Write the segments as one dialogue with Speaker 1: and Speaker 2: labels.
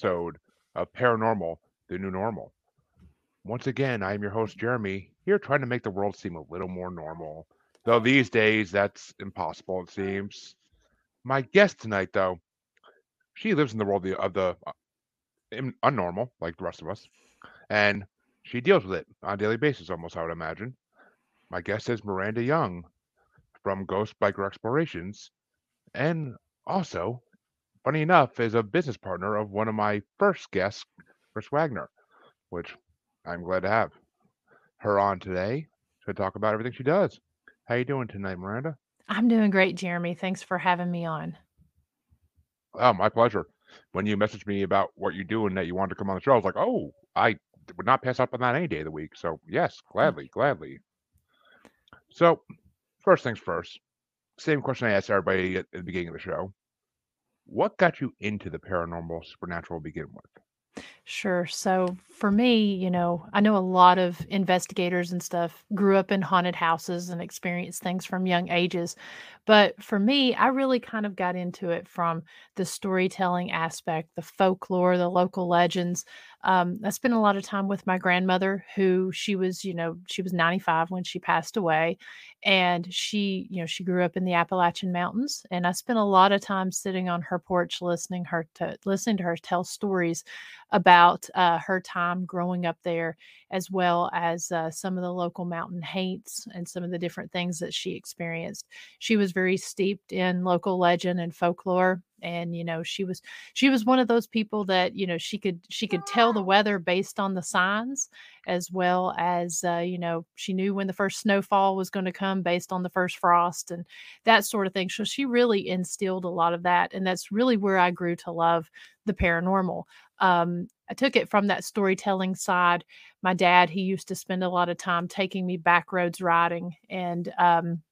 Speaker 1: episode of Paranormal, the New Normal. Once again, I am your host, Jeremy, here trying to make the world seem a little more normal. Though these days, that's impossible, it seems. My guest tonight, though, she lives in the world of the uh, unnormal, like the rest of us, and she deals with it on a daily basis, almost, I would imagine. My guest is Miranda Young from Ghost Biker Explorations, and also funny enough, is a business partner of one of my first guests, Chris Wagner, which I'm glad to have her on today to talk about everything she does. How you doing tonight, Miranda?
Speaker 2: I'm doing great, Jeremy. Thanks for having me on.
Speaker 1: Oh, my pleasure. When you messaged me about what you do and that you wanted to come on the show, I was like, oh, I would not pass up on that any day of the week. So yes, mm. gladly, gladly. So first things first, same question I asked everybody at the beginning of the show what got you into the paranormal supernatural to begin with?
Speaker 2: Sure. So for me, you know, I know a lot of investigators and stuff grew up in haunted houses and experienced things from young ages. But for me, I really kind of got into it from the storytelling aspect, the folklore, the local legends. Um, I spent a lot of time with my grandmother, who she was, you know, she was 95 when she passed away. And she, you know, she grew up in the Appalachian Mountains. And I spent a lot of time sitting on her porch listening her to listening to her tell stories about uh, her time growing up there, as well as uh, some of the local mountain haints and some of the different things that she experienced. She was very steeped in local legend and folklore and you know she was she was one of those people that you know she could she could tell the weather based on the signs as well as uh, you know she knew when the first snowfall was going to come based on the first frost and that sort of thing. So she really instilled a lot of that and that's really where i grew to love the paranormal. Um, I took it from that storytelling side. My dad, he used to spend a lot of time taking me back roads riding and um,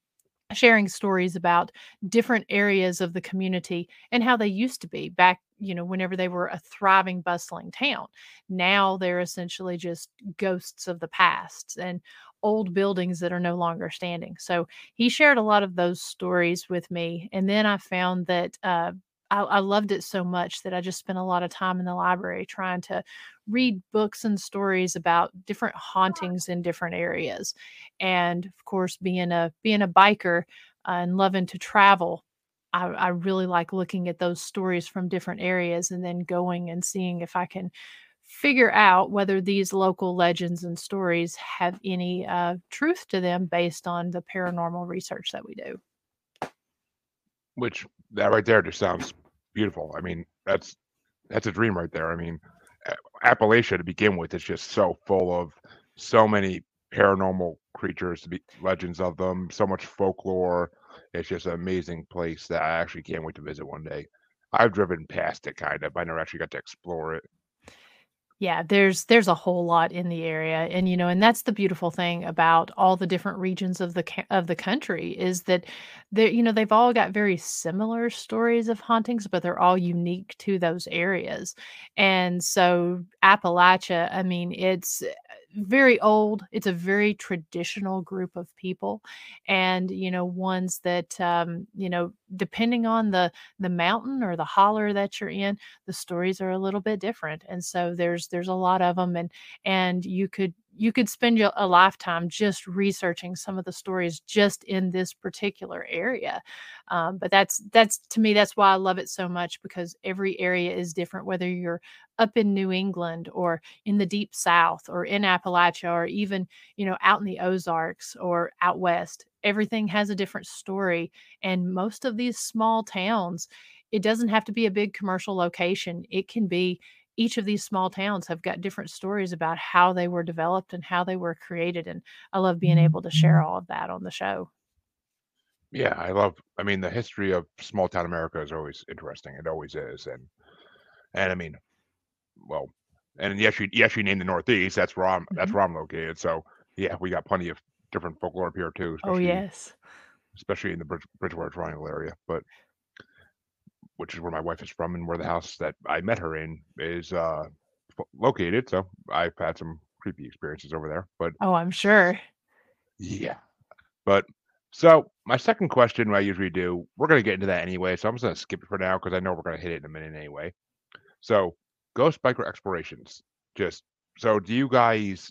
Speaker 2: sharing stories about different areas of the community and how they used to be back you know whenever they were a thriving bustling town. Now they're essentially just ghosts of the past and old buildings that are no longer standing. So he shared a lot of those stories with me and then i found that uh, I, I loved it so much that I just spent a lot of time in the library trying to read books and stories about different hauntings in different areas. And of course, being a being a biker uh, and loving to travel, I, I really like looking at those stories from different areas and then going and seeing if I can figure out whether these local legends and stories have any uh, truth to them based on the paranormal research that we do.
Speaker 1: Which that right there just sounds beautiful. I mean, that's that's a dream right there. I mean, Appalachia to begin with is just so full of so many paranormal creatures, to be legends of them, so much folklore. It's just an amazing place that I actually can't wait to visit one day. I've driven past it kind of. I never actually got to explore it.
Speaker 2: Yeah, there's there's a whole lot in the area and you know and that's the beautiful thing about all the different regions of the of the country is that they you know they've all got very similar stories of hauntings but they're all unique to those areas. And so Appalachia, I mean, it's very old. It's a very traditional group of people, and you know ones that um, you know depending on the the mountain or the holler that you're in, the stories are a little bit different. And so there's there's a lot of them, and and you could you could spend a lifetime just researching some of the stories just in this particular area um, but that's that's to me that's why i love it so much because every area is different whether you're up in new england or in the deep south or in appalachia or even you know out in the ozarks or out west everything has a different story and most of these small towns it doesn't have to be a big commercial location it can be each of these small towns have got different stories about how they were developed and how they were created. And I love being able to share all of that on the show.
Speaker 1: Yeah, I love. I mean, the history of small town America is always interesting. It always is, and and I mean, well, and yes, you yes you named the Northeast. That's where I'm. Mm-hmm. That's where I'm located. So yeah, we got plenty of different folklore up here too.
Speaker 2: Oh yes,
Speaker 1: especially in the Bridge, Bridgewater Triangle area. But which is where my wife is from and where the house that I met her in is uh, located. So I've had some creepy experiences over there. But
Speaker 2: oh, I'm sure.
Speaker 1: Yeah. But so my second question, I usually do, we're going to get into that anyway. So I'm just going to skip it for now because I know we're going to hit it in a minute anyway. So Ghost Biker Explorations. Just so, do you guys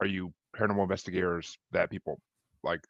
Speaker 1: are you paranormal investigators that people like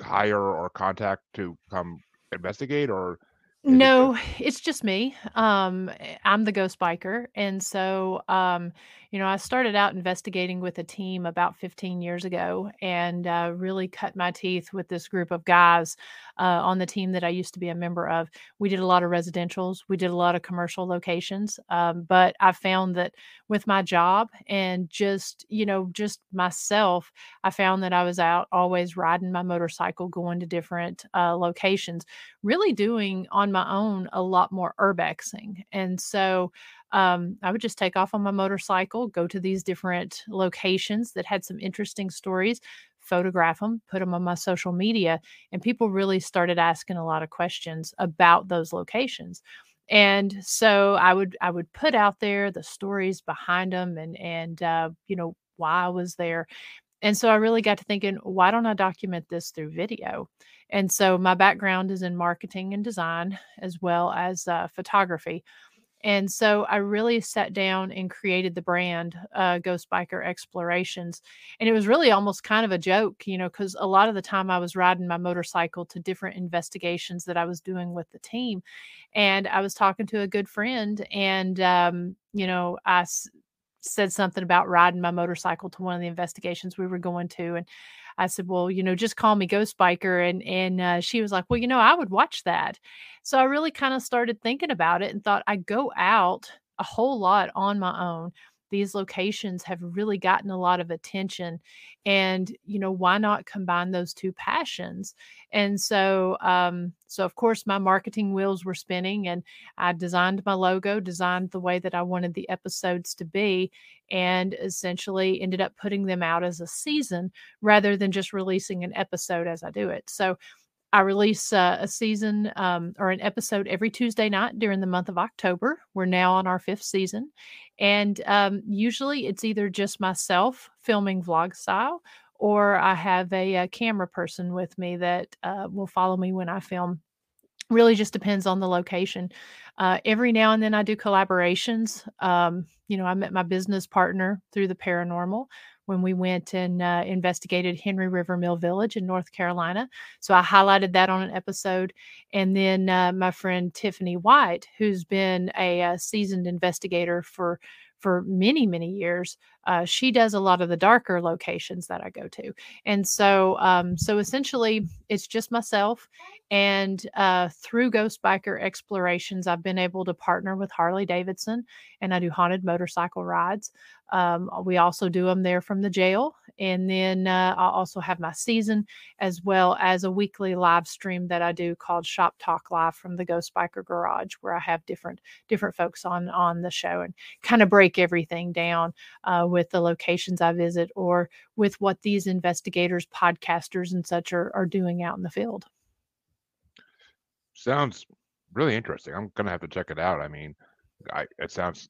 Speaker 1: hire or contact to come investigate, or is it just
Speaker 2: No, it's just me. Um, eh, I'm the ghost biker. And so, um, you know, I started out investigating with a team about 15 years ago and uh, really cut my teeth with this group of guys uh, on the team that I used to be a member of. We did a lot of residentials, we did a lot of commercial locations. Um, but I found that with my job and just, you know, just myself, I found that I was out always riding my motorcycle, going to different uh, locations really doing on my own a lot more urbexing. And so um, I would just take off on my motorcycle, go to these different locations that had some interesting stories, photograph them, put them on my social media, and people really started asking a lot of questions about those locations. And so I would I would put out there the stories behind them and and uh, you know why I was there and so I really got to thinking, why don't I document this through video? And so my background is in marketing and design as well as uh, photography. And so I really sat down and created the brand, uh, Ghost Biker Explorations. And it was really almost kind of a joke, you know, because a lot of the time I was riding my motorcycle to different investigations that I was doing with the team. And I was talking to a good friend, and, um, you know, I s- said something about riding my motorcycle to one of the investigations we were going to. And I said, "Well, you know, just call me Ghost Biker." And and uh, she was like, "Well, you know, I would watch that." So I really kind of started thinking about it and thought I go out a whole lot on my own. These locations have really gotten a lot of attention, and you know, why not combine those two passions? And so, um, so of course, my marketing wheels were spinning, and I designed my logo, designed the way that I wanted the episodes to be, and essentially ended up putting them out as a season rather than just releasing an episode as I do it. So I release uh, a season um, or an episode every Tuesday night during the month of October. We're now on our fifth season. And um, usually it's either just myself filming vlog style or I have a, a camera person with me that uh, will follow me when I film really just depends on the location. Uh, every now and then I do collaborations. Um, you know, I met my business partner through the paranormal when we went and uh, investigated Henry River Mill Village in North Carolina. So I highlighted that on an episode. And then uh, my friend Tiffany White, who's been a, uh seasoned investigator for for many many years uh, she does a lot of the darker locations that i go to and so um, so essentially it's just myself and uh, through Ghost Biker Explorations, I've been able to partner with Harley Davidson and I do haunted motorcycle rides. Um, we also do them there from the jail. And then uh, I also have my season as well as a weekly live stream that I do called Shop Talk Live from the Ghost Biker Garage, where I have different different folks on on the show and kind of break everything down uh, with the locations I visit or with what these investigators, podcasters, and such are, are doing out in the field.
Speaker 1: sounds really interesting. I'm gonna have to check it out. I mean, I it sounds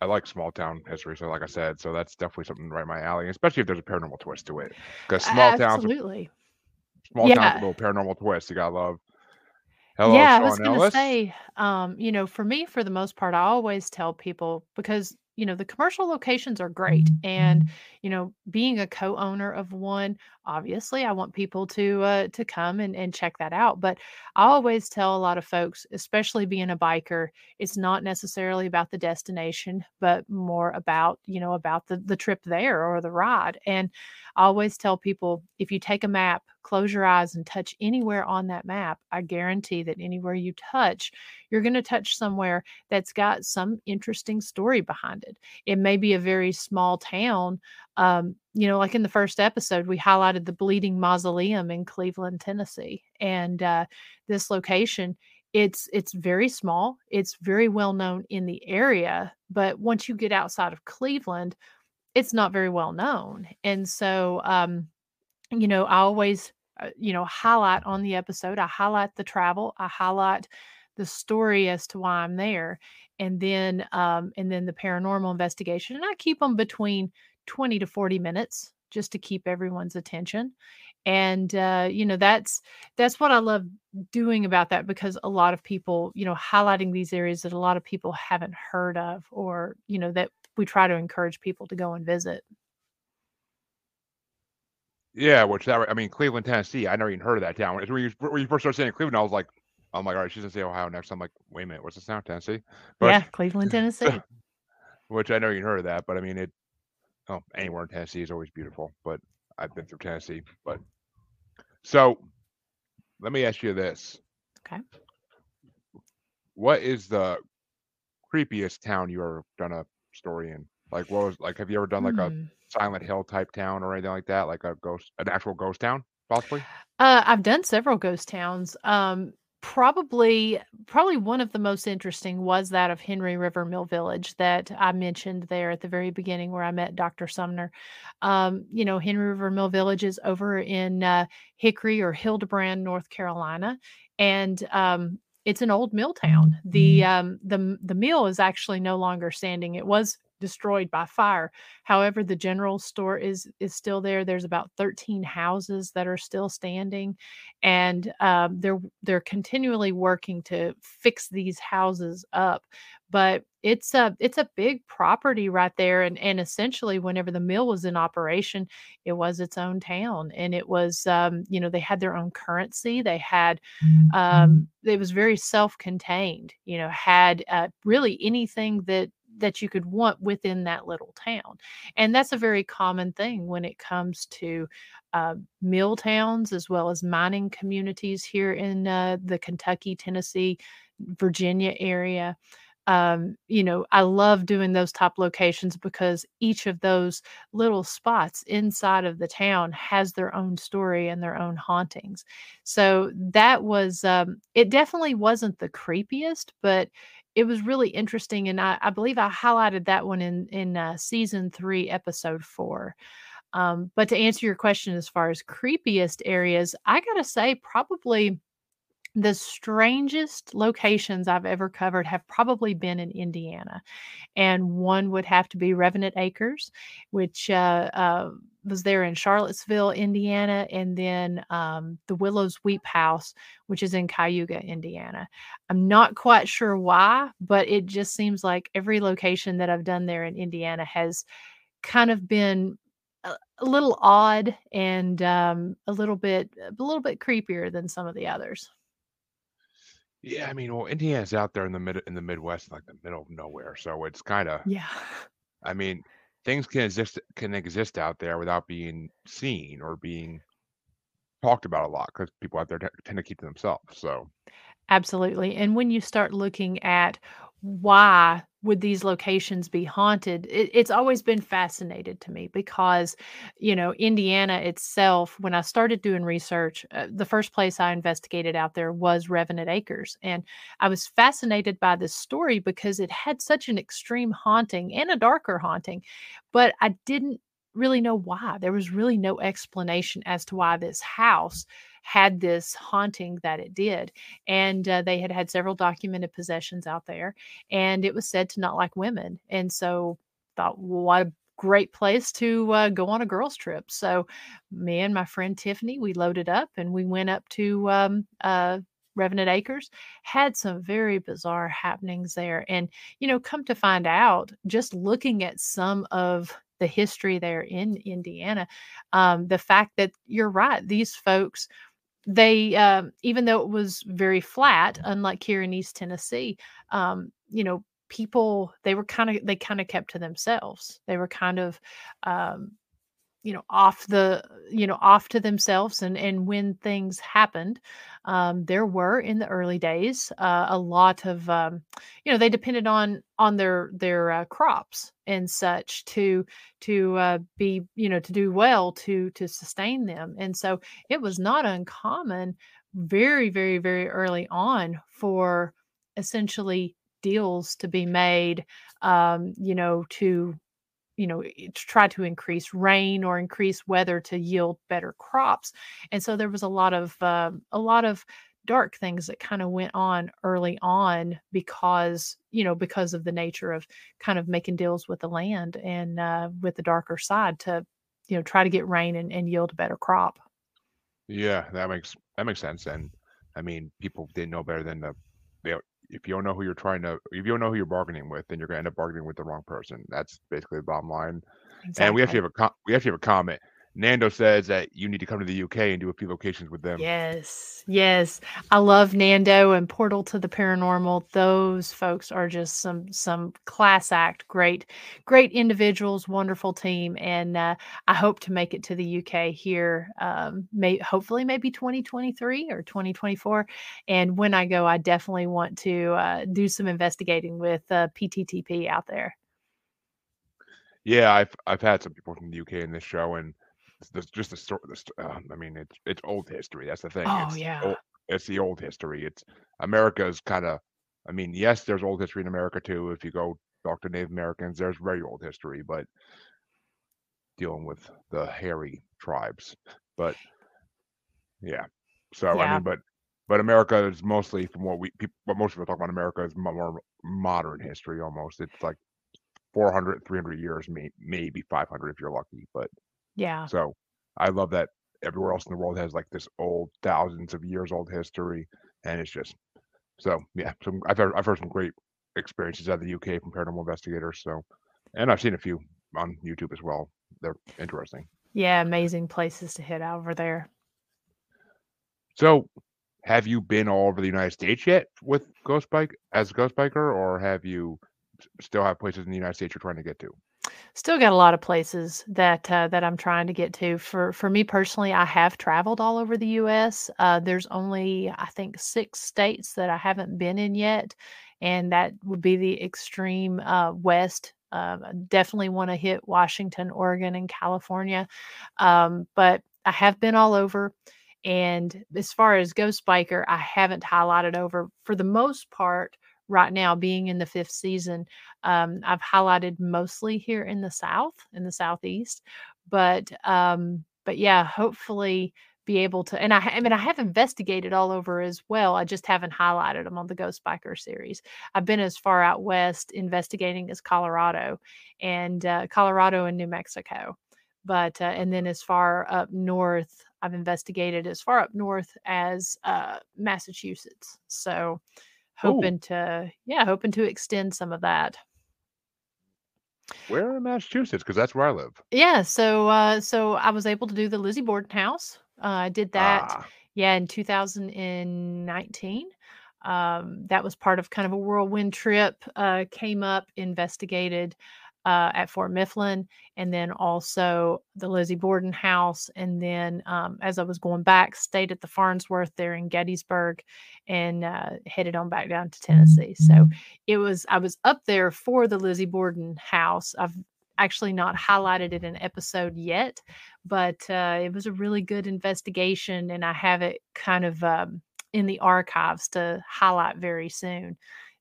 Speaker 1: I like small town history, so like I said, so that's definitely something right my alley, especially if there's a paranormal twist to it. Because small towns,
Speaker 2: Absolutely.
Speaker 1: small towns
Speaker 2: Yeah.
Speaker 1: with little paranormal twist. you gotta love. Hello,
Speaker 2: Yeah, I was gonna say, um, you know, for me, for the most part, I always tell people because, you know, the commercial locations are great. Mm-hmm. And, you know, being a co-owner of one, obviously I want people to uh to come and, and check that out. But I always tell a lot of folks, especially being a biker, it's not necessarily about the destination, but more about, you know, about the the trip there or the ride. And I always tell people if you take a map, close your eyes and touch anywhere on that map, I guarantee that anywhere you touch, you're going to touch somewhere that's got some interesting story behind it. It may be a very small town. Um, you know, like in the first episode, we highlighted the Bleeding Mausoleum in Cleveland, Tennessee, and uh, this location. It's it's very small. It's very well known in the area, but once you get outside of Cleveland, it's not very well known. And so, um, you know, I always, uh, you know, highlight on the episode, I highlight the travel, I highlight the story as to why I'm there, and then, um, and then the paranormal investigation. And I keep them between 20 to 40 minutes just to keep everyone's attention and uh, you know that's that's what i love doing about that because a lot of people you know highlighting these areas that a lot of people haven't heard of or you know that we try to encourage people to go and visit
Speaker 1: Yeah, which that I mean, Cleveland, Tennessee. I never even heard of that town. When you when you first started saying Cleveland, I was like, I'm like, all right, she's gonna say Ohio next. I'm like, wait a minute, what's this now? Tennessee? But
Speaker 2: yeah cleveland tennessee
Speaker 1: which I never even heard of that. But I mean, it. Oh, anywhere in Tennessee is always beautiful. But I've been through Tennessee. But so, let me ask you this:
Speaker 2: okay
Speaker 1: What is the creepiest town you ever done a story in? Like, what was like? Have you ever done like a
Speaker 2: Hmm.
Speaker 1: Silent Hill type town or anything like that? Like a ghost, an actual ghost town, possibly?
Speaker 2: Uh, I've done several ghost towns. Um, probably, probably one of the most interesting was that of Henry River Mill Village that I mentioned there at the very beginning, where I met Dr. Sumner. Um, you know, Henry River Mill Village is over in uh, Hickory or Hildebran, North Carolina, and um, it's an old mill town. The um, the the mill is actually no longer standing. It was destroyed by fire However, the general store is is still there. There's about 13 houses that are still standing, and um, they're they're continually working to fix these houses up. But it's a it's a big property right there, and and essentially, whenever the mill was in operation, it was its own town, and it was um, you know they had their own currency. They had um, it was very self-contained. You know, had uh, really anything that that you could want within that little town and that's a very common thing when it comes to uh, mill towns as well as mining communities here in uh, the Kentucky, Tennessee, Virginia area. Um, you know, I love doing those top locations because each of those little spots inside of the town has their own story and their own hauntings. So that was, um, it definitely wasn't the creepiest, but it was really interesting. And I, I believe I highlighted that one in, in uh, season three, episode four. Um, but to answer your question, as far as creepiest areas, I gotta say, probably the strangest locations I've ever covered have probably been in Indiana. And one would have to be Revenant Acres, which uh, uh, was there in Charlottesville, Indiana, and then um, the Willows Weep House, which is in Cayuga, Indiana. I'm not quite sure why, but it just seems like every location that I've done there in Indiana has kind of been a, little odd and um, a little bit a little bit creepier than some of the others.
Speaker 1: Yeah, I mean, well, Indiana's out there in the mid in the Midwest, like the middle of nowhere. So it's kind of,
Speaker 2: Yeah.
Speaker 1: I mean, things can exist can exist out there without being seen or being talked about a lot because people out there t- tend to keep to themselves. So
Speaker 2: Absolutely. And when you start looking at why would these locations be haunted, it, it's always been fascinated to me because, you know, Indiana itself, when I started doing research, uh, the first place I investigated out there was Revenant Acres. And I was fascinated by this story because it had such an extreme haunting and a darker haunting, but I didn't really know why. There was really no explanation as to why this house had this haunting that it did and uh, they had had several documented possessions out there and it was said to not like women and so thought well, what a great place to uh, go on a girls trip. So me and my friend tiffany we loaded up and we went up to um, uh, revenant acres had some very bizarre happenings there and you know come to find out just looking at some of the history there in indiana um, the fact that you're right these folks they um, even though it was very flat unlike here in east tennessee um, you know people they were kind of they kind of kept to themselves. They were kind of um, you know off the you know off to themselves and and when things happened um, there were in the early days uh, a lot of um, you know they depended on on their their uh, crops and such to to uh, be you know to do well to to sustain them. And so it was not uncommon very very very early on for essentially deals to be made um, you know to you know try to increase rain or increase weather to yield better crops and so there was a lot of um, a lot of dark things that kind of went on early on because you know because of the nature of kind of making deals with the land and uh, with the darker side to you know try to get rain and, and yield a better crop.
Speaker 1: Yeah, that makes that makes sense. And I mean, people didn't know better than the if you don't know who you're trying to if you don't know who you're bargaining with, then you're gonna end up bargaining with the wrong person. That's basically the bottom line. And we actually have a com- we actually have a comment. Nando says that you need to come to the UK and do a few locations with them.
Speaker 2: Yes, yes. I love Nando and Portal to the Paranormal. Those folks are just some some class act, great, great individuals, wonderful team, and uh, I hope to make it to the UK here. Um, may hopefully maybe 2023 or 2024. And when I go, I definitely want to uh, do some investigating with uh, PTTP out there.
Speaker 1: Yeah, I've I've had some people from the UK in this show, and it's just the story. The, uh, I mean, it's it's old history. That's the thing.
Speaker 2: Oh
Speaker 1: It's
Speaker 2: yeah,
Speaker 1: old, it's the old history. It's America's kind of. I mean, yes, there's old history in America too. If you go talk to Native Americans, there's very old history, but dealing with the hairy tribes. But yeah, so I mean, but but America is mostly from what we people, what most people talk about America is more modern history almost. It's like 400, 300 years, may, maybe 500 if you're lucky. But
Speaker 2: yeah.
Speaker 1: so I love that everywhere else in the world has like this old thousands of years old history, and it's just so yeah. So I've heard, I've heard some great experiences out of the UK from paranormal investigators. So, and I've seen a few on YouTube as well. They're interesting.
Speaker 2: Yeah, amazing places to hit over there.
Speaker 1: So, have you been all over the United States yet with Ghost Bike as a Ghost Biker, or have you still have places in the United States you're trying to get to?
Speaker 2: Still got a lot of places that uh, that I'm trying to get to. For for me personally, I have traveled all over the U.S. Uh, there's only I think six states that I haven't been in yet, and that would be the extreme uh, west. Um, definitely want to hit Washington, Oregon, and California, um, but I have been all over. And as far as Ghost Biker, I haven't highlighted over for the most part right now, being in the fifth season. Um, I've highlighted mostly here in the South, in the Southeast, but um, but yeah, hopefully be able to. And I, I mean, I have investigated all over as well. I just haven't highlighted them on the Ghost Biker series. I've been as far out west investigating as Colorado, and uh, Colorado and New Mexico. But uh, and then as far up north, I've investigated as far up north as uh, Massachusetts. So
Speaker 1: Oh,
Speaker 2: hoping to yeah hoping to extend some of that
Speaker 1: where in Massachusetts? Because that's where I live.
Speaker 2: yeah so uh so i was able to do the lizzie borden house uh, i did that
Speaker 1: Ah,
Speaker 2: yeah in 2019 um that was part of kind of a whirlwind trip uh came up investigated uh, at Fort Mifflin, and then also the Lizzie Borden house. And then um, as I was going back, stayed at the Farnsworth there in Gettysburg and uh, headed on back down to Tennessee. So it was, I was up there for the Lizzie Borden house. I've actually not highlighted it in an episode yet, but uh, it was a really good investigation, and I have it kind of um, in the archives to highlight very soon.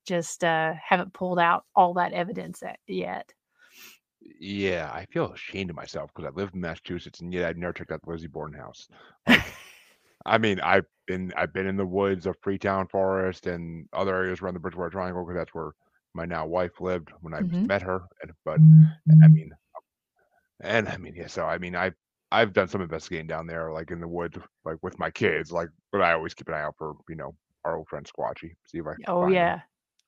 Speaker 2: Just uh, haven't pulled out all that evidence yet.
Speaker 1: Yeah, I feel ashamed of myself because I live in Massachusetts and yet I've never checked out the Lizzie Borden house. Like, I mean, I've been I've been in the woods of Freetown Forest and other areas around the Bridgewater Triangle because that's where my now wife lived when I
Speaker 2: Mhm.
Speaker 1: met her. And, but I mean, and I mean, yeah. So I mean, I I've done some investigating down there, like in the woods, like with my kids. Like, but I always keep an eye out for you know our old friend Squatchy, see if I can
Speaker 2: Oh
Speaker 1: find him.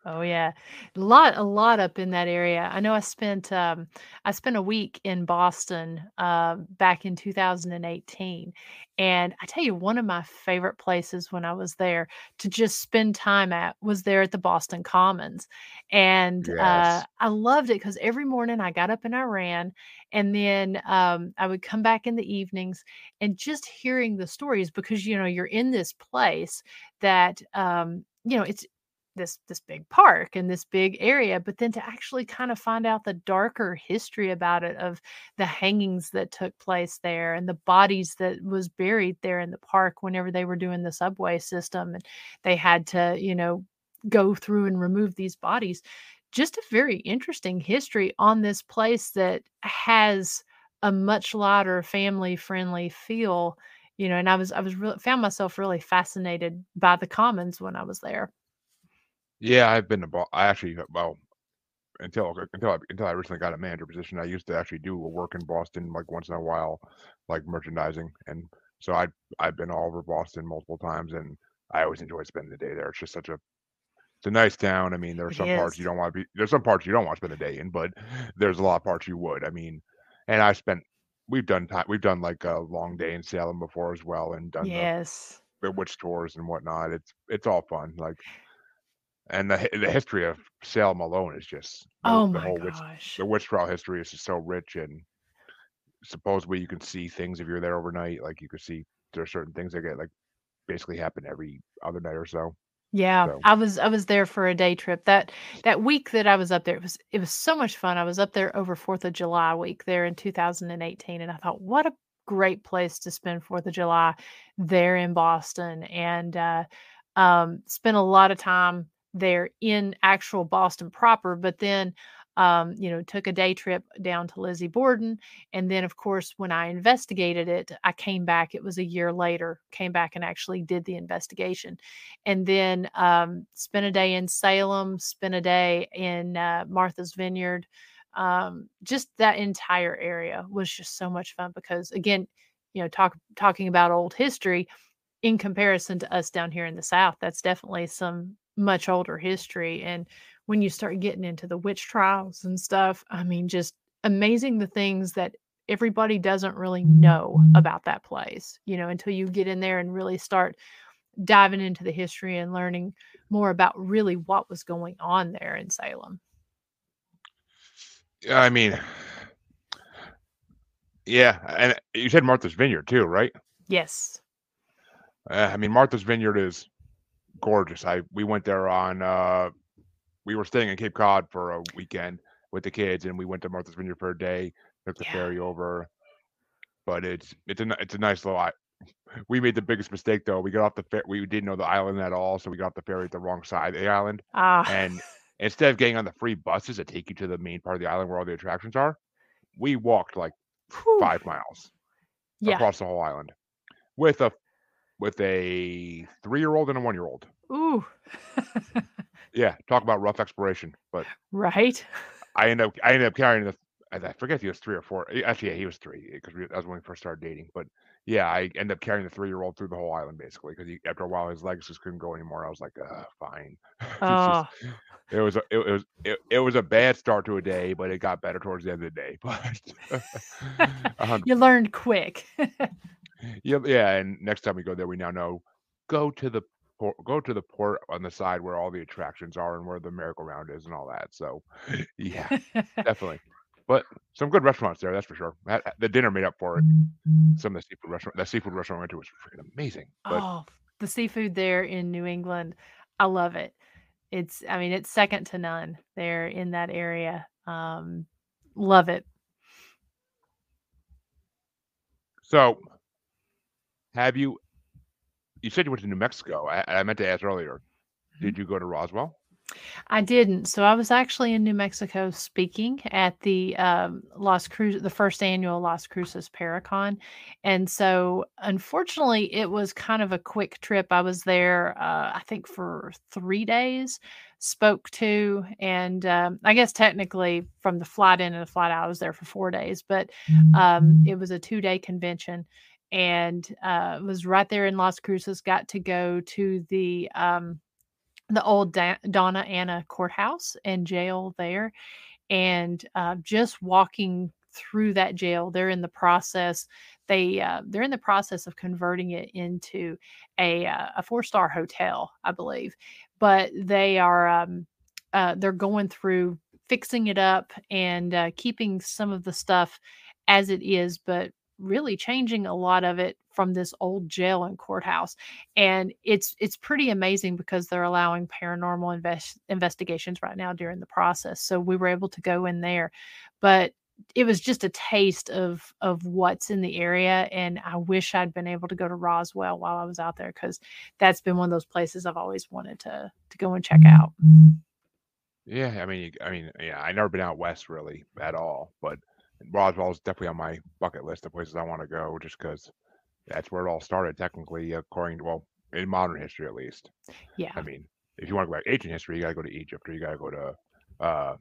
Speaker 2: Oh yeah. A lot a lot up in that area. I know I spent um I spent a week in Boston um back in 2018 and I tell you one of my favorite places when I was there to just spend time at was there at the Boston Commons. And uh I loved it cuz every morning I got up and I ran and then um I would come back in the evenings and just hearing the stories because you know you're in this place that um you know it's this this big park and this big area but then to actually kind of find out the darker history about it of the hangings that took place there and the bodies that was buried there in the park whenever they were doing the subway system and they had to you know go through and remove these bodies. Just a very interesting history on this place that has a much lighter family friendly feel you know and i was i was really found myself really fascinated by the commons when i was there
Speaker 1: Yeah, I've been to. Bo- I actually, uh, well, until until I, until I recently got a manager position. I used to actually do a work in Boston like once in a while, like merchandising, and so I I've been all over Boston multiple times, and I always enjoy spending the day there. It's just such a it's a nice town. I mean, there are some parts you don't want to be. There's some parts you don't want to spend the day in, but there's a lot of parts you would. I mean, and I spent. We've done time. We've done like a long day in Salem before as well, and done the
Speaker 2: Yes.
Speaker 1: the witch tours and whatnot. It's it's all fun. Like, and the the history of Salem alone is just the,
Speaker 2: Oh
Speaker 1: the
Speaker 2: my
Speaker 1: whole witch
Speaker 2: gosh.
Speaker 1: the witch trial history is just so rich and supposedly you can see things if you're there overnight. Like you could see there are certain things that get like basically happen every other night or so.
Speaker 2: Yeah,
Speaker 1: So
Speaker 2: I was I was there for a day trip. That that week that I was up there, it was it was so much fun. I was up there over 4th of July week there in 2018 and I thought what a great place to spend 4th of July there in Boston and uh um spent a lot of time there in actual Boston proper, but then um you know took a day trip down to Lizzie Borden and then of course when I investigated it, I came back it was a year later, came back and actually did the investigation and then um, spent a day in Salem, spent a day in uh, Martha's Vineyard. Um, just that entire area was just so much fun because, again, you know, talk talking about old history in comparison to us down here in the South, that's definitely some much older history. And when you start getting into the witch trials and stuff, I mean, just amazing the things that everybody doesn't really know about that place, you know, until you get in there and really start diving into the history and learning more about really what was going on there in Salem.
Speaker 1: yeah, I mean, yeah, and you said Martha's Vineyard too, right?
Speaker 2: Yes.
Speaker 1: Uh, I mean, Martha's Vineyard is gorgeous. I we went there on uh we were staying in Cape Cod for a weekend with the kids, and we went to Martha's Vineyard for a day. Took the
Speaker 2: Yeah.
Speaker 1: ferry over, but it's it's a it's a nice little. I, we made the biggest mistake though. We got off the fer- we didn't know the island at all, so we got off the ferry at the wrong side of the island.
Speaker 2: Ah,
Speaker 1: And instead of getting on the free buses that take you to the main part of the island where all the attractions are, we walked like
Speaker 2: whew.
Speaker 1: five miles
Speaker 2: Yeah.
Speaker 1: across the whole island with a with a three year old and a one year old.
Speaker 2: Ooh.
Speaker 1: Yeah, talk about rough exploration. But
Speaker 2: right.
Speaker 1: I ended up I ended up carrying the I forget if he was three or four. eh, Actually, yeah, he was three because that was when we first started dating. But yeah, I ended up carrying the three year old through the whole island basically because after a while his legs just couldn't go anymore. I was like, uh, fine.
Speaker 2: Oh,
Speaker 1: just- it was a, it, was it, it was a bad start to a day, but it got better towards the end of the day. But
Speaker 2: you learned quick.
Speaker 1: Yeah, yeah. And next time we go there, we now know go to the port, go to the port on the side where all the attractions are and where the merry-go-round is and all that. So yeah, definitely. But some good restaurants there, that's for sure. The dinner made up for it. Some of the seafood restaurant, that seafood restaurant I went to was freaking amazing. But
Speaker 2: oh, the seafood there in New England, I love it. It's, I mean, it's second to none there in that area. Um, love it.
Speaker 1: so, have you? You said you went to New Mexico. I, I meant to ask earlier. Did you go to Roswell?
Speaker 2: I didn't. So I was actually in New Mexico speaking at the um, Las Cruces, the first annual Las Cruces Paracon, and so unfortunately, it was kind of a quick trip. I was there, uh, I think, for three days. Spoke to, and um, I guess technically from the flight in and the flight out, I was there for four days, but um, it was a two day convention. And uh, was right there in Las Cruces. Got to go to the um, the old Da- Doña Ana courthouse and jail there. And uh, just walking through that jail, they're in the process. They uh, they're in the process of converting it into a uh, a four star hotel, I believe. But they are um, uh, they're going through fixing it up and uh, keeping some of the stuff as it is, but really changing a lot of it from this old jail and courthouse and it's it's pretty amazing because they're allowing paranormal invest, investigations right now during the process so we were able to go in there but it was just a taste of of what's in the area and i wish i'd been able to go to roswell while i was out there because that's been one of those places i've always wanted to to go and check out. Mm-hmm.
Speaker 1: Yeah, I mean, I mean, yeah, I never been out west really at all, but Roswell is definitely on my bucket list of places I want to go, just because that's where it all started, technically, according to well, in modern history at least.
Speaker 2: yeah
Speaker 1: I mean, if you want to go back ancient history, you got to go to Egypt or you got to go to uh,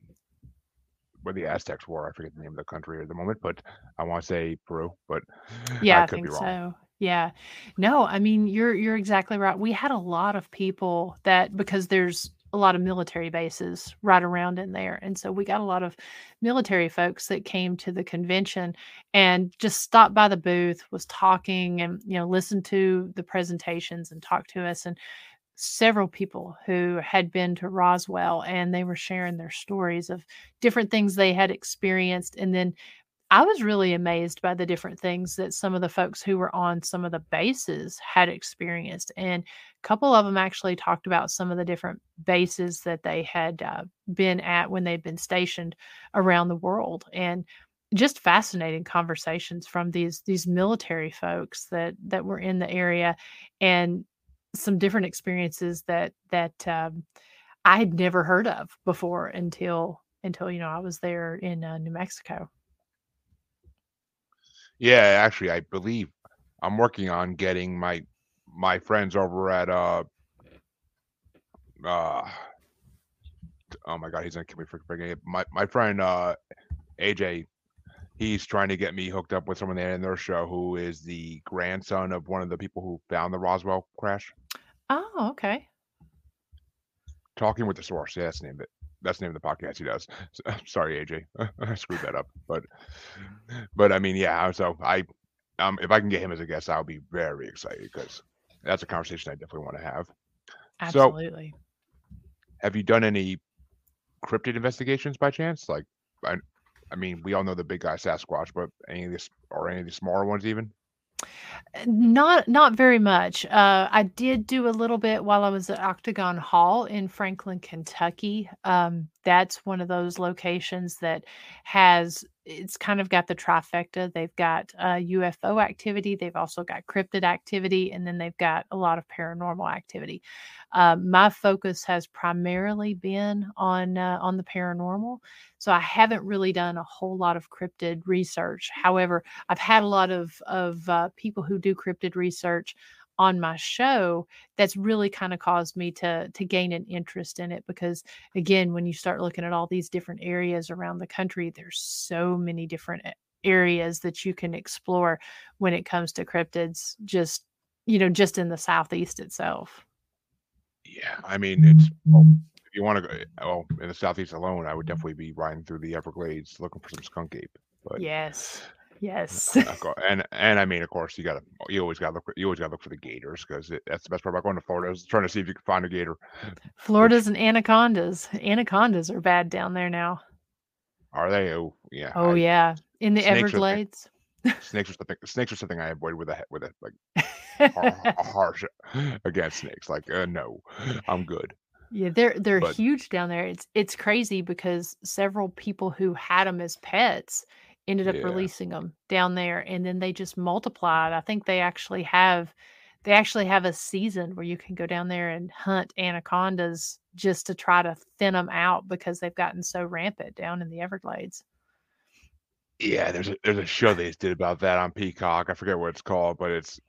Speaker 1: where the Aztecs were. I forget the name of the country at the moment, but I want to say Peru, but
Speaker 2: Yeah,
Speaker 1: I
Speaker 2: I
Speaker 1: could be
Speaker 2: think
Speaker 1: wrong.
Speaker 2: so. Yeah. No, I mean, you're you're exactly right. We had a lot of people that because there's a lot of military bases right around in there. And so we got a lot of military folks that came to the convention and just stopped by the booth, was talking and, you know, listened to the presentations and talked to us. And several people who had been to Roswell and they were sharing their stories of different things they had experienced. And then I was really amazed by the different things that some of the folks who were on some of the bases had experienced. And a couple of them actually talked about some of the different bases that they had uh, been at when they'd been stationed around the world. And just fascinating conversations from these these military folks that that were in the area and some different experiences that that um, I had never heard of before until until you know I was there in uh, New Mexico.
Speaker 1: Yeah, actually, I believe I'm working on getting my my friends over at uh uh oh my god, he's gonna kill me for bringing it. My my friend uh AJ, he's trying to get me hooked up with someone in their show who is the grandson of one of the people who found the Roswell crash.
Speaker 2: Oh, okay.
Speaker 1: Talking with the source, yeah, that's the name of it. That's the name of the podcast he does. So, sorry, AJ, I screwed that up. But but I mean, yeah. So I um if I can get him as a guest, I'll be very excited because that's a conversation I definitely want to have. So
Speaker 2: Absolutely.
Speaker 1: have you done any cryptid investigations by chance? Like, I, I mean, we all know the big guy Sasquatch, but any of this or any of the smaller ones even?
Speaker 2: Not not very much. Uh, I did do a little bit while I was at Octagon Hall in Franklin, Kentucky. Um, that's one of those locations that has it's kind of got the trifecta. They've got uh, UFO activity, they've also got cryptid activity, and then they've got a lot of paranormal activity. Um, my focus has primarily been on uh, on the paranormal, so I haven't really done a whole lot of cryptid research. However, I've had a lot of of uh, people who do cryptid research on my show that's really kind of caused me to to gain an interest in it because again when you start looking at all these different areas around the country there's so many different areas that you can explore when it comes to cryptids just you know just in the southeast itself
Speaker 1: Yeah, I mean, it's well, mm-hmm. if you want to go, well, in the southeast alone, I would definitely be riding through the Everglades looking for some skunk ape. But
Speaker 2: yes yes
Speaker 1: and and I mean, of course, you gotta you always gotta look you always gotta look for the gators because that's the best part about going to Florida is trying to see if you can find a gator. Which
Speaker 2: florida's and anacondas anacondas are bad down there now
Speaker 1: are they? Oh, yeah.
Speaker 2: oh
Speaker 1: I
Speaker 2: yeah in the
Speaker 1: are
Speaker 2: everglades
Speaker 1: snakes are something. Snakes are something I avoid with a with a like harsh against snakes. Like, uh, no, I'm good.
Speaker 2: Yeah, they're they're
Speaker 1: But
Speaker 2: huge down there. It's it's crazy because several people who had them as pets ended up
Speaker 1: yeah,
Speaker 2: releasing them down there, and then they just multiplied. I think they actually have they actually have a season where you can go down there and hunt anacondas just to try to thin them out because they've gotten so rampant down in the Everglades.
Speaker 1: yeah. There's a there's a show they did about that on Peacock. I forget what it's called, but it's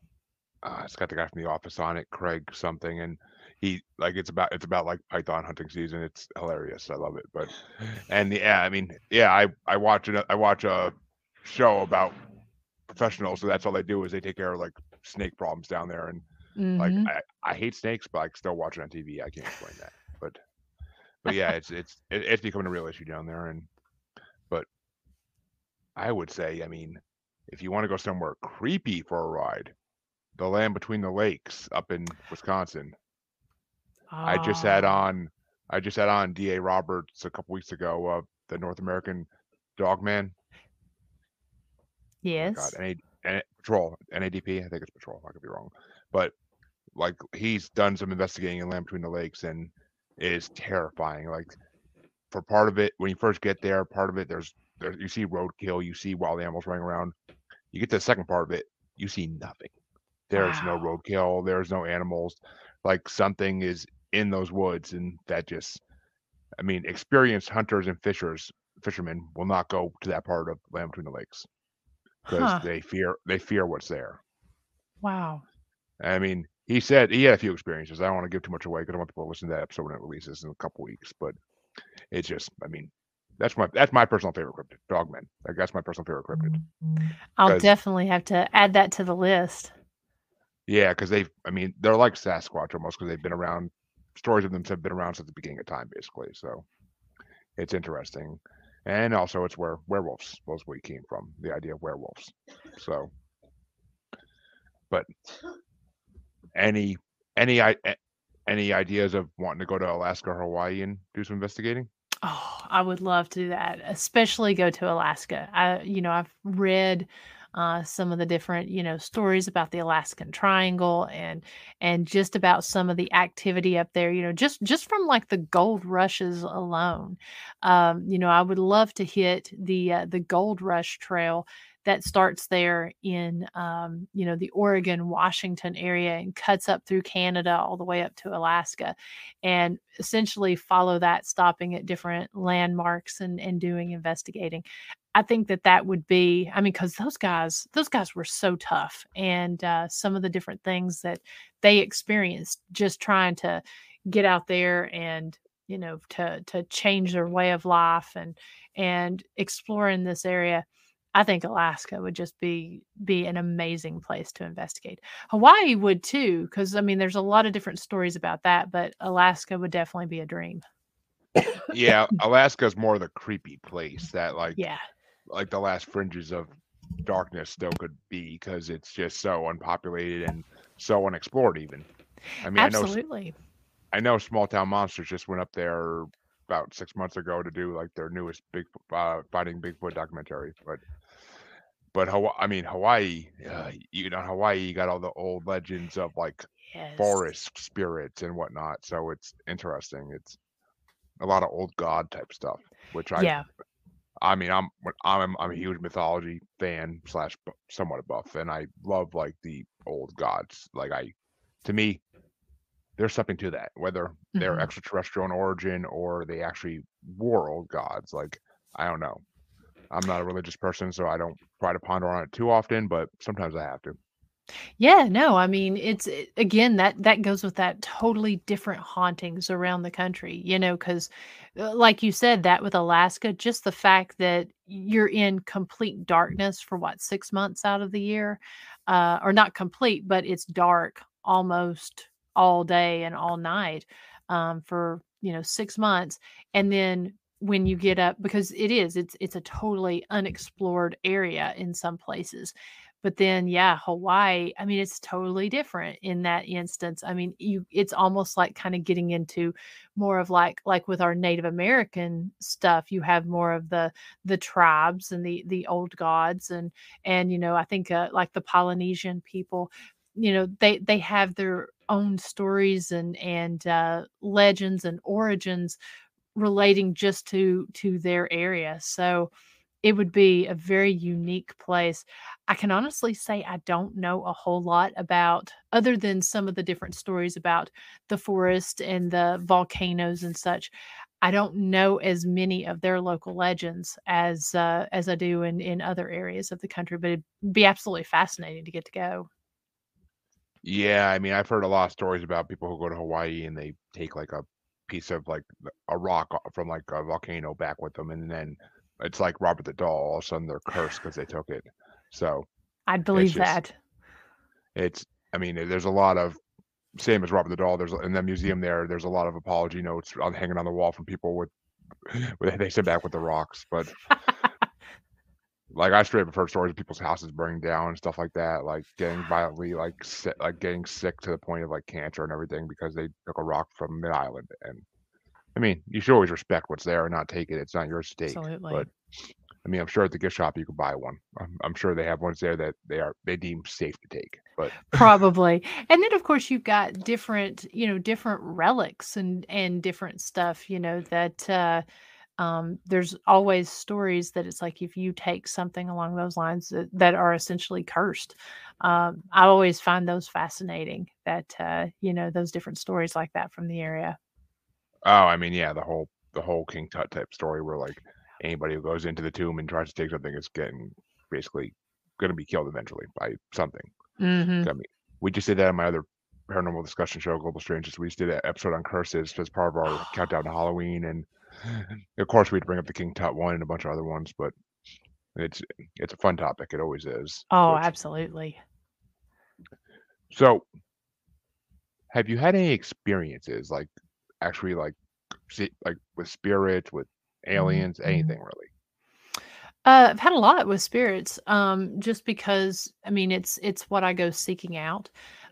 Speaker 1: uh, it's got the guy from The Office on it, Craig something, and he like it's about it's about like python hunting season. It's hilarious. I love it. But and yeah, I mean, yeah, I I watch it. I watch a show about professionals, so that's all they do is they take care of like snake problems down there. And like
Speaker 2: hmm
Speaker 1: I I hate snakes, but I still watch it on TV. I can't explain that. But but yeah, it's it's it, it's becoming a real issue down there. And but I would say, I mean, if you want to go somewhere creepy for a ride, the land between the lakes up in Wisconsin. I just had
Speaker 2: Ah,
Speaker 1: on I just had on DA Roberts a couple weeks ago, uh, the North American Dog Man. Oh my God,
Speaker 2: yes.
Speaker 1: NA, Patrol, NADP. I think it's Patrol. I could be wrong, but like he's done some investigating in Land Between the Lakes, and it is terrifying. Like for part of it, when you first get there, part of it there's there you see roadkill, you see wild animals running around. You get to the second part of it, you see nothing. There's no roadkill. There's no animals. Like something is in those woods, and that just I mean, experienced hunters and fishers fishermen will not go to that part of Land Between the Lakes because
Speaker 2: Huh.
Speaker 1: they fear they fear what's there.
Speaker 2: Wow.
Speaker 1: I mean, he said he had a few experiences. I don't want to give too much away because I want people to listen to that episode when it releases in a couple weeks. But it's just, I mean, That's my that's my personal favorite cryptid. Dogmen. Like that's my personal favorite cryptid.
Speaker 2: Mm-hmm.
Speaker 1: I'll
Speaker 2: definitely have to add that to the list.
Speaker 1: Yeah, because they've. I mean, they're like Sasquatch almost because they've been around. Stories of them have been around since the beginning of time, basically. So it's interesting, and also it's where werewolves supposedly came from. The idea of werewolves. So, but any any any ideas of wanting to go to Alaska or Hawaii and do some investigating?
Speaker 2: Oh, I would love to do that, especially go to Alaska. I, you know, I've read uh, some of the different, you know, stories about the Alaskan Triangle and and just about some of the activity up there. You know, just just from like the gold rushes alone. Um, you know, I would love to hit the uh, the Gold Rush Trail that starts there in um, you know the Oregon Washington area and cuts up through Canada all the way up to Alaska and essentially follow that stopping at different landmarks and and doing investigating i think that that would be i mean because those guys those guys were so tough and uh, some of the different things that they experienced just trying to get out there and you know to to change their way of life and and exploring this area i think alaska would just be be an amazing place to investigate Hawaii would too, because I mean, there's a lot of different stories about that, but Alaska would definitely be a dream.
Speaker 1: Yeah, Alaska's more of the creepy place that like
Speaker 2: Yeah,
Speaker 1: like the last fringes of darkness still could be because it's just so unpopulated and so unexplored even. I mean, I know
Speaker 2: absolutely.
Speaker 1: I know Small Town Monsters just went up there about six months ago to do like their newest big uh, finding Bigfoot documentary, but but Hawaii, I mean Hawaii, uh, you know Hawaii, you got all the old legends of like
Speaker 2: Yes.
Speaker 1: forest spirits and whatnot, so it's interesting. It's a lot of old god type stuff, which I
Speaker 2: Yeah,
Speaker 1: I mean, I'm I'm I'm a huge mythology fan slash somewhat a buff, and I love like the old gods. Like I, to me, there's something to that, whether they're
Speaker 2: Mhm.
Speaker 1: extraterrestrial in origin or they actually were old gods. Like I don't know. I'm not a religious person, so I don't try to ponder on it too often, but sometimes I have to.
Speaker 2: Yeah. No, I mean, it's it- again that that goes with that totally different hauntings around the country. You know, because like you said, that with Alaska, just the fact that you're in complete darkness for what six months out of the year, uh, or not complete, but it's dark almost all day and all night um, for you know six months, and then when you get up because it is it's it's a totally unexplored area in some places but then yeah hawaii i mean it's totally different in that instance i mean you it's almost like kind of getting into more of like like with our native american stuff you have more of the the tribes and the the old gods and and you know i think uh, like the polynesian people you know they they have their own stories and and uh legends and origins relating just to to their area so it would be a very unique place. I can honestly say i don't know a whole lot about other than some of the different stories about the forest and the volcanoes and such i don't know as many of their local legends as uh, as i do in in other areas of the country but it'd be absolutely fascinating to get to go.
Speaker 1: Yeah, I mean, I've heard a lot of stories about people who go to Hawaii and they take like a piece of like a rock from like a volcano back with them, and then it's like Robert the Doll. All of a sudden, they're cursed because they took it. So
Speaker 2: i'd believe
Speaker 1: just-
Speaker 2: that
Speaker 1: it's, I mean, there's a lot of same as Robert the Doll. There's in the museum there. There's a lot of apology notes on hanging on the wall from people with they sent back with the rocks, but. Like I straight up heard stories of people's houses burning down and stuff like that, like getting violently like sick, like getting sick to the point of like cancer and everything because they took a rock from mid island. And I mean, you should always respect what's there and not take it. It's not yours to take.
Speaker 2: absolutely
Speaker 1: But I mean, I'm sure at the gift shop you could buy one. I'm, I'm sure they have ones there that they are they deem safe to take. But
Speaker 2: probably and then of course you've got different you know different relics and and different stuff you know that uh um there's always stories that it's like if you take something along those lines that, that are essentially cursed um i always find those fascinating that uh you know those different stories like that from the area
Speaker 1: oh, I mean, yeah, the whole the whole King Tut type story where like anybody who goes into the tomb and tries to take something is getting basically going to be killed eventually by something.
Speaker 2: mm-hmm.
Speaker 1: I mean, we just did that in my other paranormal discussion show, Global Strangers. We just did an episode on curses as part of our countdown to Halloween, and of course, we'd bring up the King Tut one and a bunch of other ones, but it's it's a fun topic. It always is.
Speaker 2: Oh,
Speaker 1: Which-
Speaker 2: absolutely.
Speaker 1: So, have you had any experiences like actually like see, like with spirits, with aliens, anything really?
Speaker 2: Uh, I've had a lot with spirits, um, just because I mean it's it's what I go seeking out.